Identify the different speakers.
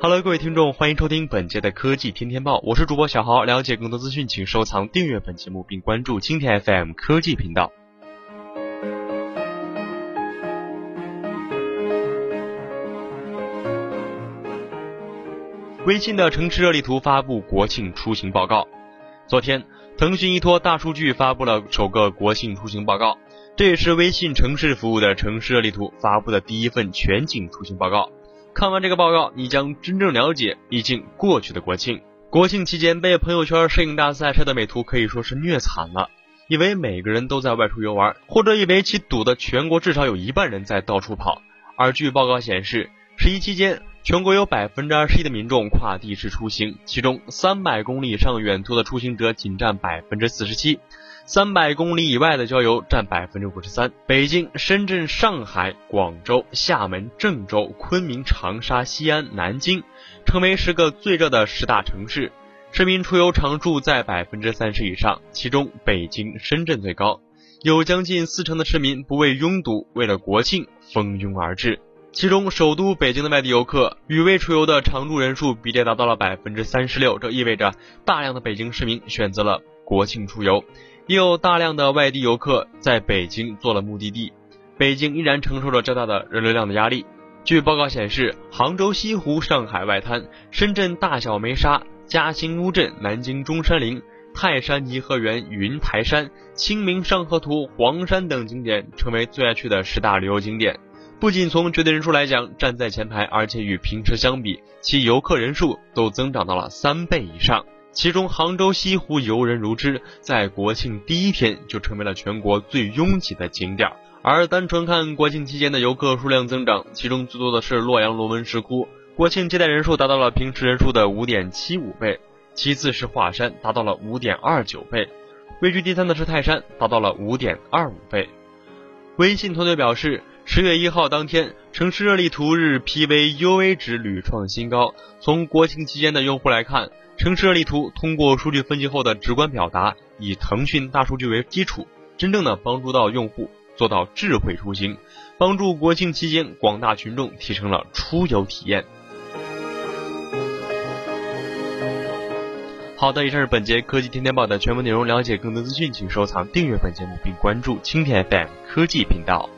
Speaker 1: Hello，各位听众，欢迎收听本节的科技天天报，我是主播小豪。了解更多资讯，请收藏、订阅本节目，并关注青田 FM 科技频道。微信的城市热力图发布国庆出行报告。昨天，腾讯依托大数据发布了首个国庆出行报告，这也是微信城市服务的城市热力图发布的第一份全景出行报告。看完这个报告，你将真正了解已经过去的国庆。国庆期间被朋友圈摄影大赛晒的美图可以说是虐惨了，以为每个人都在外出游玩，或者以为其堵的全国至少有一半人在到处跑。而据报告显示，十一期间全国有百分之二十一的民众跨地市出行，其中三百公里以上远途的出行者仅占百分之四十七。三百公里以外的郊游占百分之五十三，北京、深圳、上海、广州、厦门、郑州、昆明、长沙、西安、南京，成为十个最热的十大城市，市民出游常住在百分之三十以上，其中北京、深圳最高，有将近四成的市民不畏拥堵，为了国庆蜂拥而至。其中，首都北京的外地游客与未出游的常住人数比例达到了百分之三十六，这意味着大量的北京市民选择了国庆出游。也有大量的外地游客在北京做了目的地，北京依然承受着较大的人流量的压力。据报告显示，杭州西湖、上海外滩、深圳大小梅沙、嘉兴乌镇、南京中山陵、泰山颐和园、云台山、清明上河图、黄山等景点成为最爱去的十大旅游景点。不仅从绝对人数来讲站在前排，而且与平时相比，其游客人数都增长到了三倍以上。其中，杭州西湖游人如织，在国庆第一天就成为了全国最拥挤的景点。而单纯看国庆期间的游客数量增长，其中最多的是洛阳龙门石窟，国庆接待人数达到了平时人数的五点七五倍；其次是华山，达到了五点二九倍；位居第三的是泰山，达到了五点二五倍。微信团队表示，十月一号当天，城市热力图日 PV-UV 值屡创新高。从国庆期间的用户来看，城市热力图通过数据分析后的直观表达，以腾讯大数据为基础，真正的帮助到用户做到智慧出行，帮助国庆期间广大群众提升了出游体验。好的，以上是本节科技天天报的全部内容。了解更多资讯，请收藏、订阅本节目并关注青田 FM 科技频道。